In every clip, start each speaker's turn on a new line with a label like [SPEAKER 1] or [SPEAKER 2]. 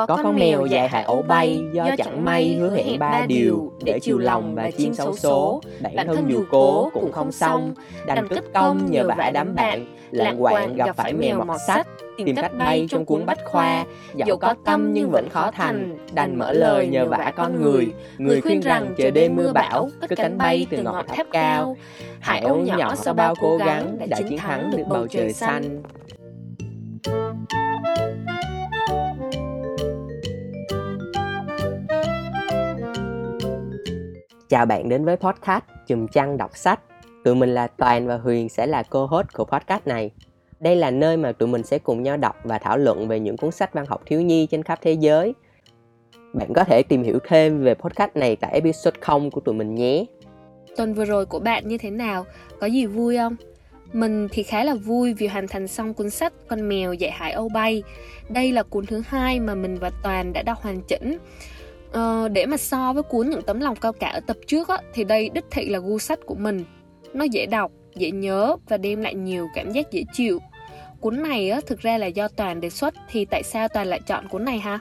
[SPEAKER 1] Có, có con mèo dài hải ấu bay do chẳng may hứa hẹn ba điều để chiều lòng và chim xấu số. Bản thân dù cố cũng không xong, đành cất công nhờ vả đám bạn, lạng quạng gặp phải mèo mọt sách, tìm cách bay trong cuốn bách khoa. Dẫu có tâm nhưng vẫn khó thành, đành mở lời nhờ vả con người. Người khuyên rằng chờ đêm mưa bão, cất cánh bay từ ngọn tháp cao. Hải ấu nhỏ sau bao cố gắng đã chiến thắng được bầu trời xanh.
[SPEAKER 2] Chào bạn đến với podcast Chùm Chăn Đọc Sách. Tụi mình là Toàn và Huyền sẽ là co-host của podcast này. Đây là nơi mà tụi mình sẽ cùng nhau đọc và thảo luận về những cuốn sách văn học thiếu nhi trên khắp thế giới. Bạn có thể tìm hiểu thêm về podcast này tại episode 0 của tụi mình nhé.
[SPEAKER 1] Tuần vừa rồi của bạn như thế nào? Có gì vui không? Mình thì khá là vui vì hoàn thành xong cuốn sách Con mèo dạy hải Âu bay. Đây là cuốn thứ hai mà mình và Toàn đã đọc hoàn chỉnh. Ờ, để mà so với cuốn những tấm lòng cao cả ở tập trước á, thì đây đích thị là gu sách của mình. Nó dễ đọc, dễ nhớ và đem lại nhiều cảm giác dễ chịu. Cuốn này á, thực ra là do Toàn đề xuất thì tại sao Toàn lại chọn cuốn này ha?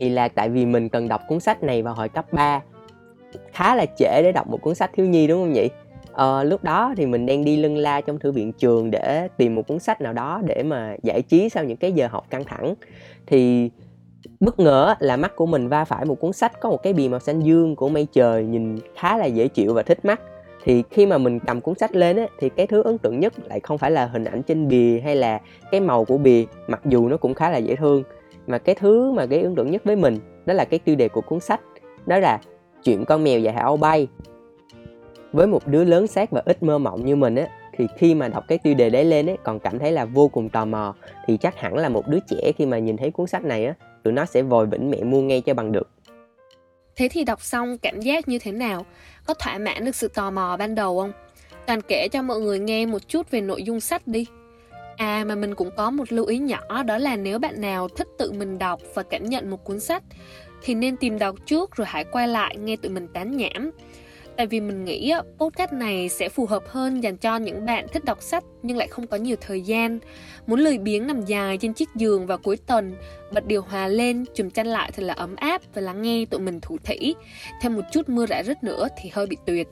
[SPEAKER 2] Thì là tại vì mình cần đọc cuốn sách này vào hồi cấp 3 Khá là trễ để đọc một cuốn sách thiếu nhi đúng không nhỉ? Ờ, lúc đó thì mình đang đi lưng la trong thư viện trường để tìm một cuốn sách nào đó để mà giải trí sau những cái giờ học căng thẳng thì bất ngờ là mắt của mình va phải một cuốn sách có một cái bìa màu xanh dương của mây trời nhìn khá là dễ chịu và thích mắt. Thì khi mà mình cầm cuốn sách lên ấy, thì cái thứ ấn tượng nhất lại không phải là hình ảnh trên bìa hay là cái màu của bìa mặc dù nó cũng khá là dễ thương. Mà cái thứ mà gây ấn tượng nhất với mình đó là cái tiêu đề của cuốn sách đó là chuyện con mèo và âu bay với một đứa lớn xác và ít mơ mộng như mình á thì khi mà đọc cái tiêu đề đấy lên ấy còn cảm thấy là vô cùng tò mò. Thì chắc hẳn là một đứa trẻ khi mà nhìn thấy cuốn sách này á tụi nó sẽ vội vĩnh mẹ mua ngay cho bằng được.
[SPEAKER 1] Thế thì đọc xong cảm giác như thế nào? Có thỏa mãn được sự tò mò ban đầu không? Toàn kể cho mọi người nghe một chút về nội dung sách đi. À mà mình cũng có một lưu ý nhỏ, đó là nếu bạn nào thích tự mình đọc và cảm nhận một cuốn sách, thì nên tìm đọc trước rồi hãy quay lại nghe tụi mình tán nhảm. Tại vì mình nghĩ podcast này sẽ phù hợp hơn dành cho những bạn thích đọc sách nhưng lại không có nhiều thời gian. Muốn lười biếng nằm dài trên chiếc giường vào cuối tuần, bật điều hòa lên, chùm chăn lại thật là ấm áp và lắng nghe tụi mình thủ thỉ. Thêm một chút mưa rã rít nữa thì hơi bị tuyệt.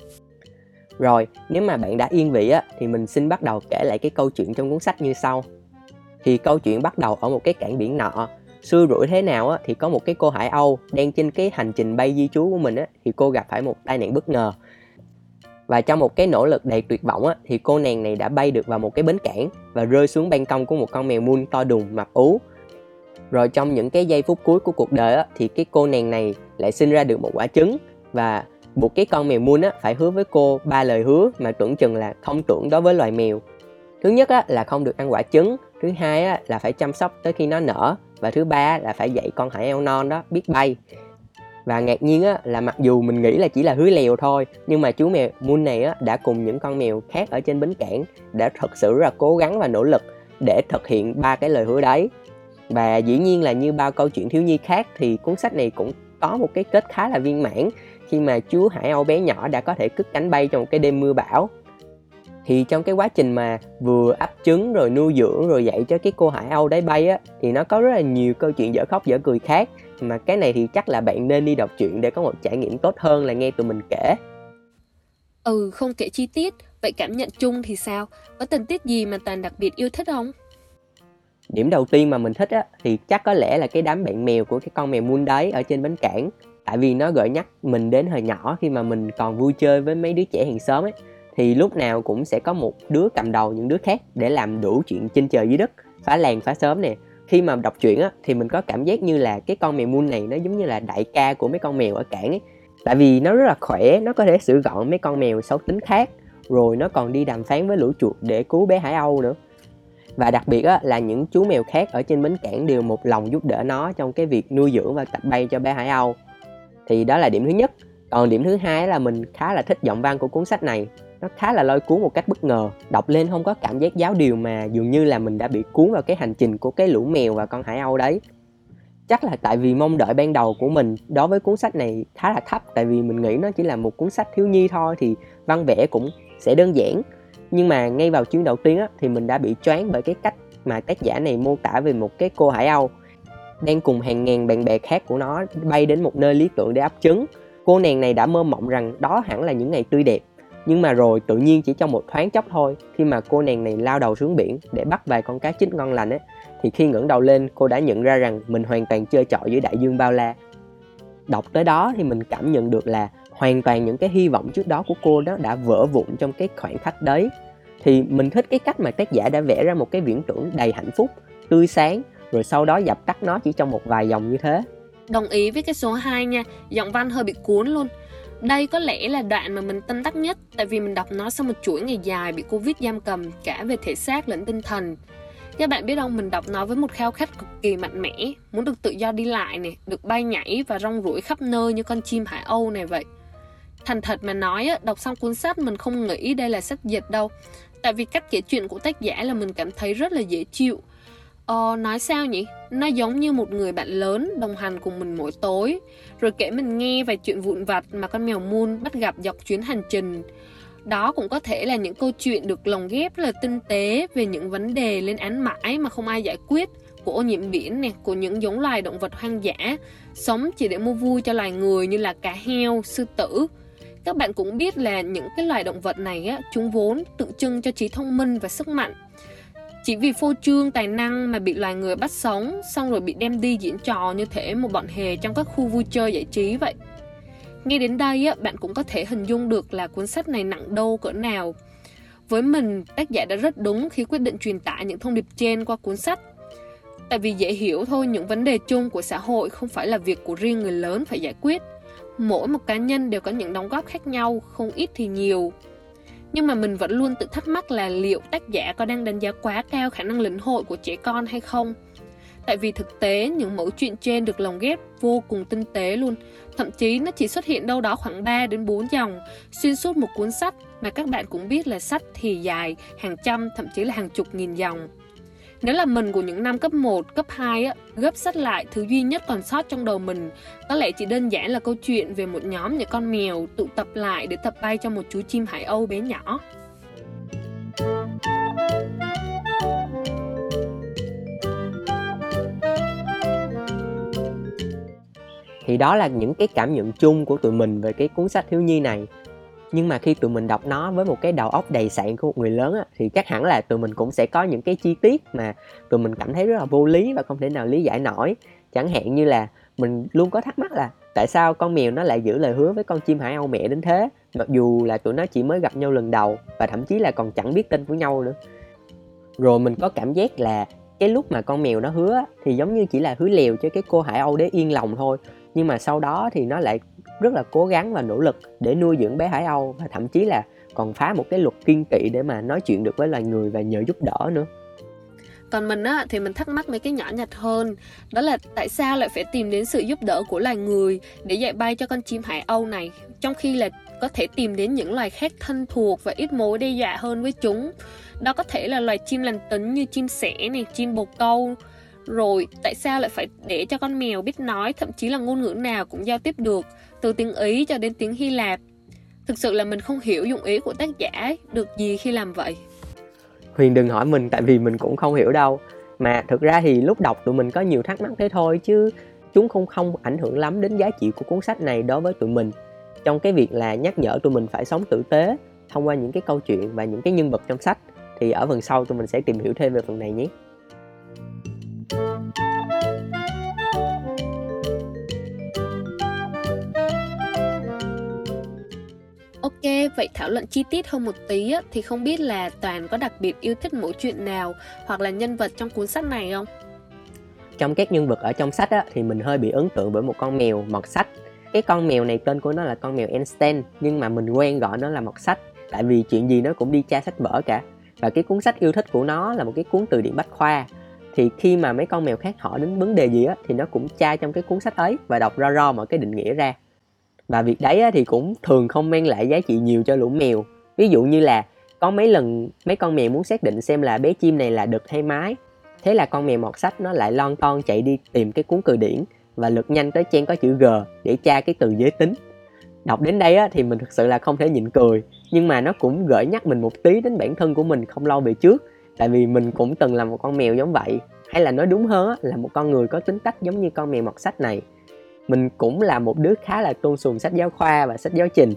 [SPEAKER 2] Rồi, nếu mà bạn đã yên vị á, thì mình xin bắt đầu kể lại cái câu chuyện trong cuốn sách như sau. Thì câu chuyện bắt đầu ở một cái cảng biển nọ. Xưa rủi thế nào á, thì có một cái cô Hải Âu đang trên cái hành trình bay di trú của mình á, thì cô gặp phải một tai nạn bất ngờ. Và trong một cái nỗ lực đầy tuyệt vọng á, thì cô nàng này đã bay được vào một cái bến cảng và rơi xuống ban công của một con mèo mun to đùng mập ú. Rồi trong những cái giây phút cuối của cuộc đời á, thì cái cô nàng này lại sinh ra được một quả trứng và buộc cái con mèo mun á phải hứa với cô ba lời hứa mà tưởng chừng là không tưởng đối với loài mèo thứ nhất á là không được ăn quả trứng thứ hai á là phải chăm sóc tới khi nó nở và thứ ba là phải dạy con hải eo non đó biết bay. Và ngạc nhiên á, là mặc dù mình nghĩ là chỉ là hứa lèo thôi, nhưng mà chú mèo Moon này á, đã cùng những con mèo khác ở trên bến cảng đã thật sự rất là cố gắng và nỗ lực để thực hiện ba cái lời hứa đấy. Và dĩ nhiên là như bao câu chuyện thiếu nhi khác thì cuốn sách này cũng có một cái kết khá là viên mãn khi mà chú Hải Âu bé nhỏ đã có thể cất cánh bay trong một cái đêm mưa bão thì trong cái quá trình mà vừa ấp trứng rồi nuôi dưỡng rồi dạy cho cái cô Hải Âu đấy bay á thì nó có rất là nhiều câu chuyện dở khóc dở cười khác. Mà cái này thì chắc là bạn nên đi đọc truyện để có một trải nghiệm tốt hơn là nghe tụi mình kể.
[SPEAKER 1] Ừ, không kể chi tiết, vậy cảm nhận chung thì sao? Có tình tiết gì mà Toàn đặc biệt yêu thích không?
[SPEAKER 2] Điểm đầu tiên mà mình thích á, thì chắc có lẽ là cái đám bạn mèo của cái con mèo muôn đấy ở trên bến cảng. Tại vì nó gợi nhắc mình đến hồi nhỏ khi mà mình còn vui chơi với mấy đứa trẻ hàng xóm ấy thì lúc nào cũng sẽ có một đứa cầm đầu những đứa khác để làm đủ chuyện trên trời dưới đất phá làng phá sớm nè. Khi mà đọc truyện á thì mình có cảm giác như là cái con mèo moon này nó giống như là đại ca của mấy con mèo ở cảng ấy. Tại vì nó rất là khỏe nó có thể xử gọn mấy con mèo xấu tính khác rồi nó còn đi đàm phán với lũ chuột để cứu bé hải âu nữa. Và đặc biệt á, là những chú mèo khác ở trên bến cảng đều một lòng giúp đỡ nó trong cái việc nuôi dưỡng và tập bay cho bé hải âu. Thì đó là điểm thứ nhất. Còn điểm thứ hai là mình khá là thích giọng văn của cuốn sách này nó khá là lôi cuốn một cách bất ngờ. Đọc lên không có cảm giác giáo điều mà dường như là mình đã bị cuốn vào cái hành trình của cái lũ mèo và con hải âu đấy. Chắc là tại vì mong đợi ban đầu của mình đối với cuốn sách này khá là thấp tại vì mình nghĩ nó chỉ là một cuốn sách thiếu nhi thôi thì văn vẽ cũng sẽ đơn giản. Nhưng mà ngay vào chuyến đầu tiên á, thì mình đã bị choáng bởi cái cách mà tác giả này mô tả về một cái cô hải âu đang cùng hàng ngàn bạn bè khác của nó bay đến một nơi lý tưởng để ấp trứng. Cô nàng này đã mơ mộng rằng đó hẳn là những ngày tươi đẹp nhưng mà rồi tự nhiên chỉ trong một thoáng chốc thôi khi mà cô nàng này lao đầu xuống biển để bắt vài con cá chích ngon lành ấy thì khi ngẩng đầu lên cô đã nhận ra rằng mình hoàn toàn chơi trọi dưới đại dương bao la. Đọc tới đó thì mình cảm nhận được là hoàn toàn những cái hy vọng trước đó của cô đó đã vỡ vụn trong cái khoảnh khắc đấy. Thì mình thích cái cách mà tác giả đã vẽ ra một cái viễn tưởng đầy hạnh phúc tươi sáng rồi sau đó dập tắt nó chỉ trong một vài dòng như thế.
[SPEAKER 1] Đồng ý với cái số 2 nha, giọng văn hơi bị cuốn luôn. Đây có lẽ là đoạn mà mình tâm đắc nhất tại vì mình đọc nó sau một chuỗi ngày dài bị Covid giam cầm cả về thể xác lẫn tinh thần. Các bạn biết không, mình đọc nó với một khao khát cực kỳ mạnh mẽ, muốn được tự do đi lại này, được bay nhảy và rong ruổi khắp nơi như con chim hải âu này vậy. Thành thật mà nói, đọc xong cuốn sách mình không nghĩ đây là sách dịch đâu. Tại vì cách kể chuyện của tác giả là mình cảm thấy rất là dễ chịu, Ờ, nói sao nhỉ? Nó giống như một người bạn lớn đồng hành cùng mình mỗi tối. Rồi kể mình nghe về chuyện vụn vặt mà con mèo Moon bắt gặp dọc chuyến hành trình. Đó cũng có thể là những câu chuyện được lồng ghép là tinh tế về những vấn đề lên án mãi mà không ai giải quyết Của ô nhiễm biển nè, của những giống loài động vật hoang dã Sống chỉ để mua vui cho loài người như là cá heo, sư tử. Các bạn cũng biết là những cái loài động vật này á, chúng vốn tượng trưng cho trí thông minh và sức mạnh chỉ vì phô trương tài năng mà bị loài người bắt sống Xong rồi bị đem đi diễn trò như thể một bọn hề trong các khu vui chơi giải trí vậy. Nghe đến đây á, bạn cũng có thể hình dung được là cuốn sách này nặng đô cỡ nào. Với mình, tác giả đã rất đúng khi quyết định truyền tải những thông điệp trên qua cuốn sách. Tại vì dễ hiểu thôi, những vấn đề chung của xã hội không phải là việc của riêng người lớn phải giải quyết. Mỗi một cá nhân đều có những đóng góp khác nhau, không ít thì nhiều nhưng mà mình vẫn luôn tự thắc mắc là liệu tác giả có đang đánh giá quá cao khả năng lĩnh hội của trẻ con hay không? Tại vì thực tế, những mẫu chuyện trên được lồng ghép vô cùng tinh tế luôn. Thậm chí nó chỉ xuất hiện đâu đó khoảng 3 đến 4 dòng, xuyên suốt một cuốn sách mà các bạn cũng biết là sách thì dài, hàng trăm, thậm chí là hàng chục nghìn dòng nếu là mình của những năm cấp 1, cấp 2 á, gấp sách lại thứ duy nhất còn sót trong đầu mình có lẽ chỉ đơn giản là câu chuyện về một nhóm những con mèo tụ tập lại để tập bay cho một chú chim hải âu bé nhỏ.
[SPEAKER 2] Thì đó là những cái cảm nhận chung của tụi mình về cái cuốn sách thiếu nhi này nhưng mà khi tụi mình đọc nó với một cái đầu óc đầy sạn của một người lớn á, thì chắc hẳn là tụi mình cũng sẽ có những cái chi tiết mà tụi mình cảm thấy rất là vô lý và không thể nào lý giải nổi. Chẳng hạn như là mình luôn có thắc mắc là tại sao con mèo nó lại giữ lời hứa với con chim hải âu mẹ đến thế? Mặc dù là tụi nó chỉ mới gặp nhau lần đầu và thậm chí là còn chẳng biết tên của nhau nữa. Rồi mình có cảm giác là cái lúc mà con mèo nó hứa thì giống như chỉ là hứa lèo cho cái cô hải âu để yên lòng thôi. Nhưng mà sau đó thì nó lại rất là cố gắng và nỗ lực để nuôi dưỡng bé Hải Âu và thậm chí là còn phá một cái luật kiên kỵ để mà nói chuyện được với loài người và nhờ giúp đỡ nữa.
[SPEAKER 1] Còn mình á, thì mình thắc mắc mấy cái nhỏ nhặt hơn, đó là tại sao lại phải tìm đến sự giúp đỡ của loài người để dạy bay cho con chim hải âu này, trong khi là có thể tìm đến những loài khác thân thuộc và ít mối đe dọa hơn với chúng? Đó có thể là loài chim lành tính như chim sẻ này, chim bồ câu. Rồi, tại sao lại phải để cho con mèo biết nói, thậm chí là ngôn ngữ nào cũng giao tiếp được? Từ tiếng Ý cho đến tiếng Hy Lạp. Thực sự là mình không hiểu dụng ý của tác giả được gì khi làm vậy.
[SPEAKER 2] Huyền đừng hỏi mình, tại vì mình cũng không hiểu đâu. Mà thực ra thì lúc đọc tụi mình có nhiều thắc mắc thế thôi, chứ chúng không không ảnh hưởng lắm đến giá trị của cuốn sách này đối với tụi mình. Trong cái việc là nhắc nhở tụi mình phải sống tử tế thông qua những cái câu chuyện và những cái nhân vật trong sách, thì ở phần sau tụi mình sẽ tìm hiểu thêm về phần này nhé.
[SPEAKER 1] Ok, vậy thảo luận chi tiết hơn một tí á, thì không biết là Toàn có đặc biệt yêu thích mỗi chuyện nào hoặc là nhân vật trong cuốn sách này không?
[SPEAKER 2] Trong các nhân vật ở trong sách á, thì mình hơi bị ấn tượng bởi một con mèo mọt sách. Cái con mèo này tên của nó là con mèo Einstein nhưng mà mình quen gọi nó là mọt sách tại vì chuyện gì nó cũng đi tra sách vở cả. Và cái cuốn sách yêu thích của nó là một cái cuốn từ điển bách khoa thì khi mà mấy con mèo khác hỏi đến vấn đề gì á thì nó cũng tra trong cái cuốn sách ấy và đọc ro ro mọi cái định nghĩa ra và việc đấy thì cũng thường không mang lại giá trị nhiều cho lũ mèo. Ví dụ như là có mấy lần mấy con mèo muốn xác định xem là bé chim này là đực hay mái. Thế là con mèo mọt sách nó lại lon ton chạy đi tìm cái cuốn từ điển và lượt nhanh tới trang có chữ g để tra cái từ giới tính. Đọc đến đây á, thì mình thực sự là không thể nhịn cười nhưng mà nó cũng gợi nhắc mình một tí đến bản thân của mình không lâu về trước tại vì mình cũng từng là một con mèo giống vậy. Hay là nói đúng hơn là một con người có tính cách giống như con mèo mọt sách này mình cũng là một đứa khá là tôn sùng sách giáo khoa và sách giáo trình.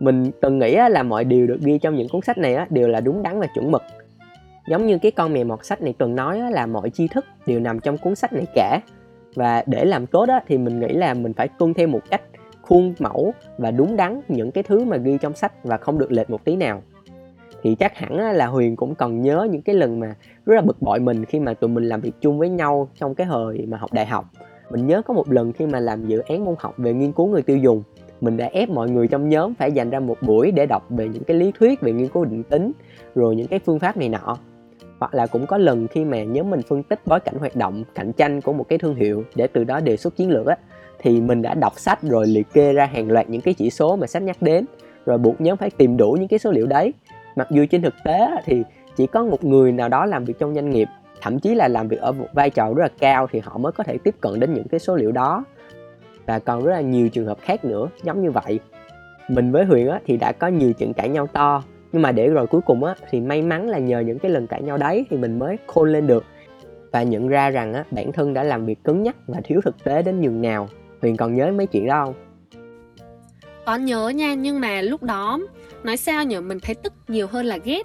[SPEAKER 2] Mình từng nghĩ là mọi điều được ghi trong những cuốn sách này đều là đúng đắn và chuẩn mực. Giống như cái con mèo mọt sách này từng nói là mọi tri thức đều nằm trong cuốn sách này cả. Và để làm tốt đó thì mình nghĩ là mình phải tuân theo một cách khuôn mẫu và đúng đắn những cái thứ mà ghi trong sách và không được lệch một tí nào. Thì chắc hẳn là huyền cũng còn nhớ những cái lần mà rất là bực bội mình khi mà tụi mình làm việc chung với nhau trong cái thời mà học đại học mình nhớ có một lần khi mà làm dự án môn học về nghiên cứu người tiêu dùng, mình đã ép mọi người trong nhóm phải dành ra một buổi để đọc về những cái lý thuyết về nghiên cứu định tính, rồi những cái phương pháp này nọ. Hoặc là cũng có lần khi mà nhóm mình phân tích bối cảnh hoạt động, cạnh tranh của một cái thương hiệu để từ đó đề xuất chiến lược á, thì mình đã đọc sách rồi liệt kê ra hàng loạt những cái chỉ số mà sách nhắc đến, rồi buộc nhóm phải tìm đủ những cái số liệu đấy. Mặc dù trên thực tế thì chỉ có một người nào đó làm việc trong doanh nghiệp thậm chí là làm việc ở một vai trò rất là cao thì họ mới có thể tiếp cận đến những cái số liệu đó. Và còn rất là nhiều trường hợp khác nữa giống như vậy. Mình với huyền á, thì đã có nhiều chuyện cãi nhau to. Nhưng mà để rồi cuối cùng á, thì may mắn là nhờ những cái lần cãi nhau đấy thì mình mới khôn lên được. Và nhận ra rằng á, bản thân đã làm việc cứng nhắc và thiếu thực tế đến nhường nào. Huyền còn nhớ mấy chuyện đó không?
[SPEAKER 1] Có nhớ nha nhưng mà lúc đó nói sao nhở mình thấy tức nhiều hơn là ghét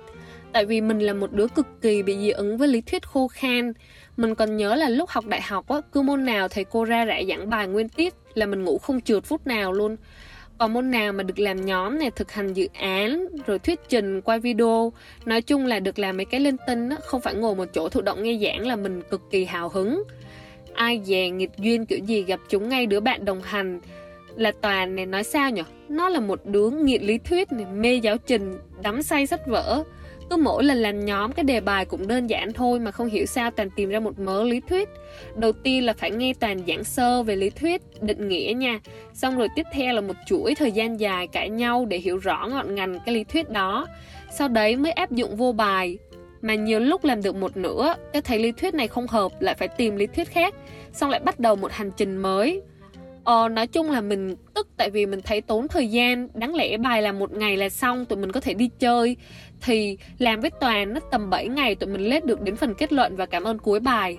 [SPEAKER 1] tại vì mình là một đứa cực kỳ bị dị ứng với lý thuyết khô khan. Mình còn nhớ là lúc học đại học á, cứ môn nào thầy cô ra rẽ giảng bài nguyên tiết là mình ngủ không trượt phút nào luôn. Còn môn nào mà được làm nhóm này, thực hành dự án, rồi thuyết trình, quay video, nói chung là được làm mấy cái linh tinh á, không phải ngồi một chỗ thụ động nghe giảng là mình cực kỳ hào hứng. Ai dè nghịch duyên kiểu gì gặp chúng ngay đứa bạn đồng hành. Là toàn này, nói sao nhở? Nó là một đứa nghiện lý thuyết này, mê giáo trình, đắm say sách vở cứ mỗi lần làm nhóm, cái đề bài cũng đơn giản thôi mà không hiểu sao toàn tìm ra một mớ lý thuyết. Đầu tiên là phải nghe toàn giảng sơ về lý thuyết, định nghĩa nha. Xong rồi tiếp theo là một chuỗi thời gian dài cãi nhau để hiểu rõ ngọn ngành cái lý thuyết đó. Sau đấy mới áp dụng vô bài. Mà nhiều lúc làm được một nửa, cái thấy lý thuyết này không hợp, lại phải tìm lý thuyết khác. Xong lại bắt đầu một hành trình mới. Ờ, nói chung là mình tức tại vì mình thấy tốn thời gian. Đáng lẽ bài là một ngày là xong Tụi mình có thể đi chơi. Thì làm với Toàn nó tầm 7 ngày Tụi mình lết được đến phần kết luận và cảm ơn cuối bài.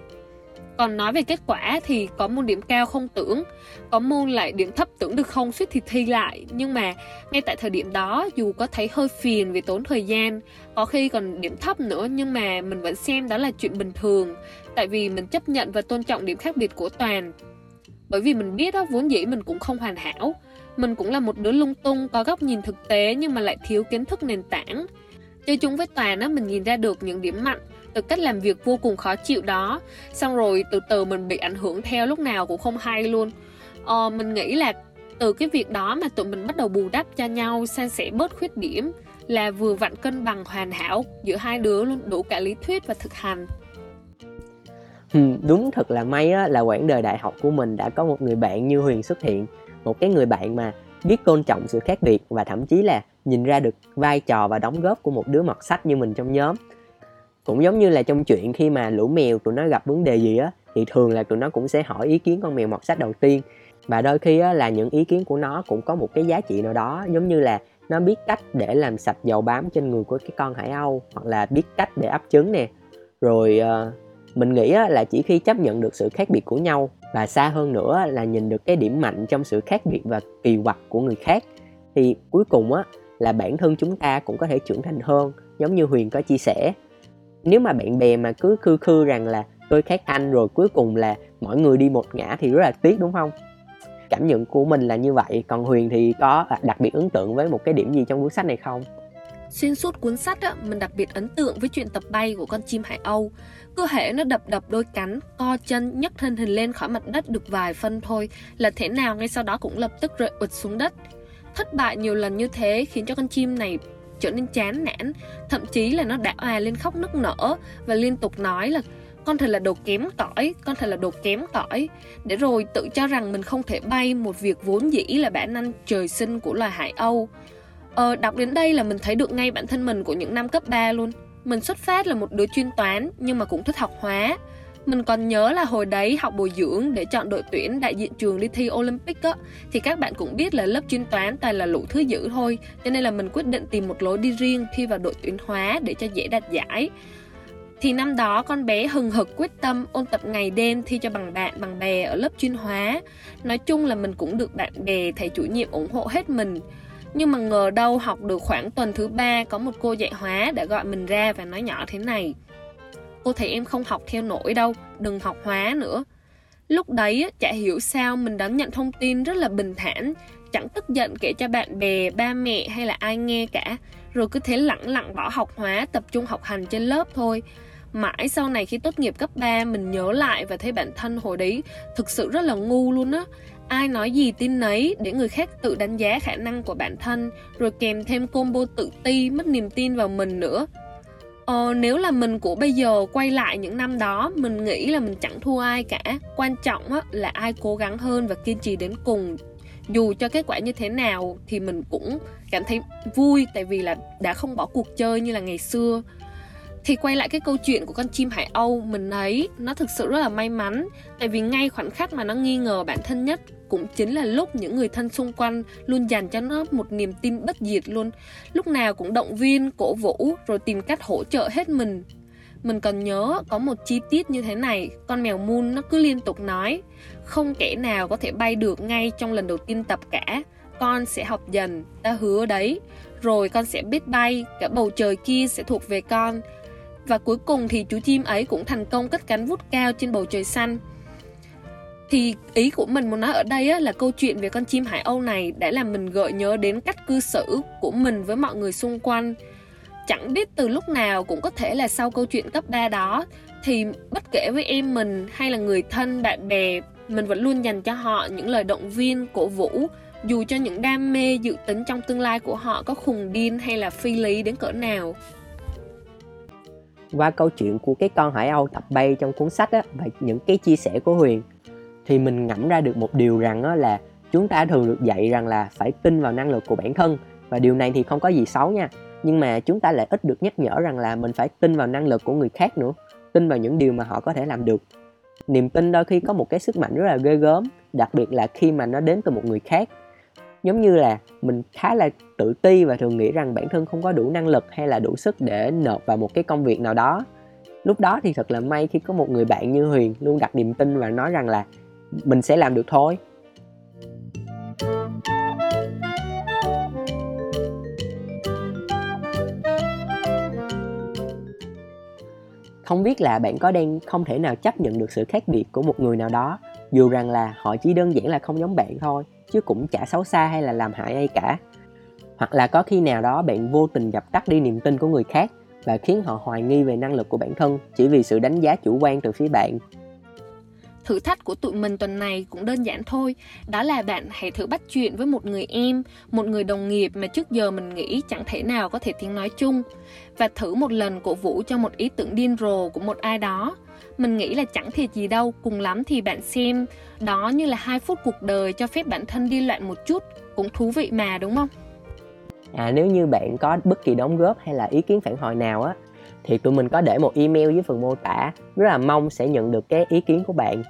[SPEAKER 1] Còn nói về kết quả thì có môn điểm cao không tưởng Có môn lại điểm thấp tưởng được không suýt thì thi lại. Nhưng mà ngay tại thời điểm đó Dù có thấy hơi phiền vì tốn thời gian Có khi còn điểm thấp nữa Nhưng mà mình vẫn xem đó là chuyện bình thường. Tại vì mình chấp nhận và tôn trọng điểm khác biệt của Toàn bởi vì mình biết đó vốn dĩ mình cũng không hoàn hảo. Mình cũng là một đứa lung tung có góc nhìn thực tế nhưng mà lại thiếu kiến thức nền tảng. Chơi chung với toàn á mình nhìn ra được những điểm mạnh từ cách làm việc vô cùng khó chịu đó. Xong rồi từ từ mình bị ảnh hưởng theo lúc nào cũng không hay luôn. Ờ, mình nghĩ là từ cái việc đó mà tụi mình bắt đầu bù đắp cho nhau san sẻ bớt khuyết điểm là vừa vặn cân bằng hoàn hảo giữa hai đứa luôn đủ cả lý thuyết và thực hành.
[SPEAKER 2] Ừ, đúng thật là may á, là quãng đời đại học của mình đã có một người bạn như Huyền xuất hiện. Một cái người bạn mà biết tôn trọng sự khác biệt và thậm chí là nhìn ra được vai trò và đóng góp của một đứa mọt sách như mình trong nhóm. Cũng giống như là trong chuyện khi mà lũ mèo tụi nó gặp vấn đề gì á thì thường là tụi nó cũng sẽ hỏi ý kiến con mèo mọt sách đầu tiên. Và đôi khi á, là những ý kiến của nó cũng có một cái giá trị nào đó giống như là nó biết cách để làm sạch dầu bám trên người của cái con hải âu hoặc là biết cách để ấp trứng nè. Rồi uh, mình nghĩ là chỉ khi chấp nhận được sự khác biệt của nhau và xa hơn nữa là nhìn được cái điểm mạnh trong sự khác biệt và kỳ quặc của người khác, thì cuối cùng á, là bản thân chúng ta cũng có thể trưởng thành hơn, giống như huyền có chia sẻ. Nếu mà bạn bè mà cứ khư khư rằng là tôi khác anh rồi cuối cùng là mọi người đi một ngã thì rất là tiếc, đúng không? Cảm nhận của mình là như vậy, còn huyền thì có đặc biệt ấn tượng với một cái điểm gì trong cuốn sách này không?
[SPEAKER 1] Xuyên suốt cuốn sách á, mình đặc biệt ấn tượng với chuyện tập bay của con chim hải âu. Cơ thể nó đập đập đôi cánh, co chân, nhấc thân hình lên khỏi mặt đất được vài phân thôi là thế nào ngay sau đó cũng lập tức rơi ụt xuống đất. Thất bại nhiều lần như thế khiến cho con chim này trở nên chán nản, thậm chí là nó đã òa lên khóc nức nở và liên tục nói là con thật là đồ kém cỏi, con thật là đồ kém cỏi, để rồi tự cho rằng mình không thể bay một việc vốn dĩ là bản năng trời sinh của loài hải âu. Ờ, đọc đến đây là mình thấy được ngay bản thân mình của những năm cấp 3 luôn. Mình xuất phát là một đứa chuyên toán nhưng mà cũng thích học hóa. Mình còn nhớ là hồi đấy học bồi dưỡng để chọn đội tuyển đại diện trường đi thi Olympic á thì các bạn cũng biết là lớp chuyên toán toàn là lũ thứ dữ thôi, cho nên là mình quyết định tìm một lối đi riêng thi vào đội tuyển hóa để cho dễ đạt giải. Thì năm đó con bé hừng hực quyết tâm ôn tập ngày đêm thi cho bằng bạn bằng bè ở lớp chuyên hóa. Nói chung là mình cũng được bạn bè, thầy chủ nhiệm ủng hộ hết mình. Nhưng mà ngờ đâu học được khoảng tuần thứ ba có một cô dạy hóa đã gọi mình ra và nói nhỏ thế này. Cô thấy em không học theo nổi đâu, đừng học hóa nữa. Lúc đấy chả hiểu sao mình đón nhận thông tin rất là bình thản, chẳng tức giận kể cho bạn bè, ba mẹ hay là ai nghe cả, rồi cứ thế lặng lặng bỏ học hóa, tập trung học hành trên lớp thôi. Mãi sau này khi tốt nghiệp cấp 3 mình nhớ lại và thấy bản thân hồi đấy thực sự rất là ngu luôn á. Ai nói gì tin nấy để người khác tự đánh giá khả năng của bản thân, rồi kèm thêm combo tự ti, mất niềm tin vào mình nữa. Ờ, nếu là mình của bây giờ quay lại những năm đó mình nghĩ là mình chẳng thua ai cả. Quan trọng á, là ai cố gắng hơn và kiên trì đến cùng. Dù cho kết quả như thế nào thì mình cũng cảm thấy vui tại vì là đã không bỏ cuộc chơi như là ngày xưa thì quay lại cái câu chuyện của con chim hải âu, mình thấy nó thực sự rất là may mắn. Tại vì ngay khoảnh khắc mà nó nghi ngờ bản thân nhất cũng chính là lúc những người thân xung quanh luôn dành cho nó một niềm tin bất diệt luôn. Lúc nào cũng động viên, cổ vũ, rồi tìm cách hỗ trợ hết mình. Mình còn nhớ có một chi tiết như thế này, con mèo moon nó cứ liên tục nói, không kẻ nào có thể bay được ngay trong lần đầu tiên tập cả. Con sẽ học dần, ta hứa đấy. Rồi con sẽ biết bay, cả bầu trời kia sẽ thuộc về con và cuối cùng thì chú chim ấy cũng thành công cất cánh vút cao trên bầu trời xanh. Thì ý của mình muốn nói ở đây á, là câu chuyện về con chim hải âu này đã làm mình gợi nhớ đến cách cư xử của mình với mọi người xung quanh. Chẳng biết từ lúc nào cũng có thể là sau câu chuyện cấp 3 đó thì bất kể với em mình hay là người thân bạn bè mình vẫn luôn dành cho họ những lời động viên cổ vũ. Dù cho những đam mê dự tính trong tương lai của họ có khùng điên hay là phi lý đến cỡ nào
[SPEAKER 2] qua câu chuyện của cái con hải âu tập bay trong cuốn sách á, và những cái chia sẻ của huyền thì mình ngẫm ra được một điều rằng á, là chúng ta thường được dạy rằng là phải tin vào năng lực của bản thân và điều này thì không có gì xấu nha. Nhưng mà chúng ta lại ít được nhắc nhở rằng là mình phải tin vào năng lực của người khác nữa tin vào những điều mà họ có thể làm được. Niềm tin đôi khi có một cái sức mạnh rất là ghê gớm đặc biệt là khi mà nó đến từ một người khác giống như là mình khá là tự ti và thường nghĩ rằng bản thân không có đủ năng lực hay là đủ sức để nộp vào một cái công việc nào đó. Lúc đó thì thật là may khi có một người bạn như huyền luôn đặt niềm tin và nói rằng là mình sẽ làm được thôi. Không biết là bạn có đang không thể nào chấp nhận được sự khác biệt của một người nào đó, dù rằng là họ chỉ đơn giản là không giống bạn thôi chứ cũng chả xấu xa hay là làm hại ai cả. Hoặc là có khi nào đó bạn vô tình dập tắt đi niềm tin của người khác và khiến họ hoài nghi về năng lực của bản thân chỉ vì sự đánh giá chủ quan từ phía bạn.
[SPEAKER 1] Thử thách của tụi mình tuần này cũng đơn giản thôi, Đó là bạn hãy thử bắt chuyện với một người em, Một người đồng nghiệp mà trước giờ mình nghĩ chẳng thể nào có thể tiếng nói chung. Và thử một lần cổ vũ cho một ý tưởng điên rồ của một ai đó mình nghĩ là chẳng thiệt gì đâu, cùng lắm thì bạn xem. Đó như là hai phút cuộc đời cho phép bản thân đi loạn một chút, cũng thú vị mà, đúng không?
[SPEAKER 2] À nếu như bạn có bất kỳ đóng góp hay là ý kiến phản hồi nào á, thì tụi mình có để một email dưới phần mô tả. Rất là mong sẽ nhận được cái ý kiến của bạn.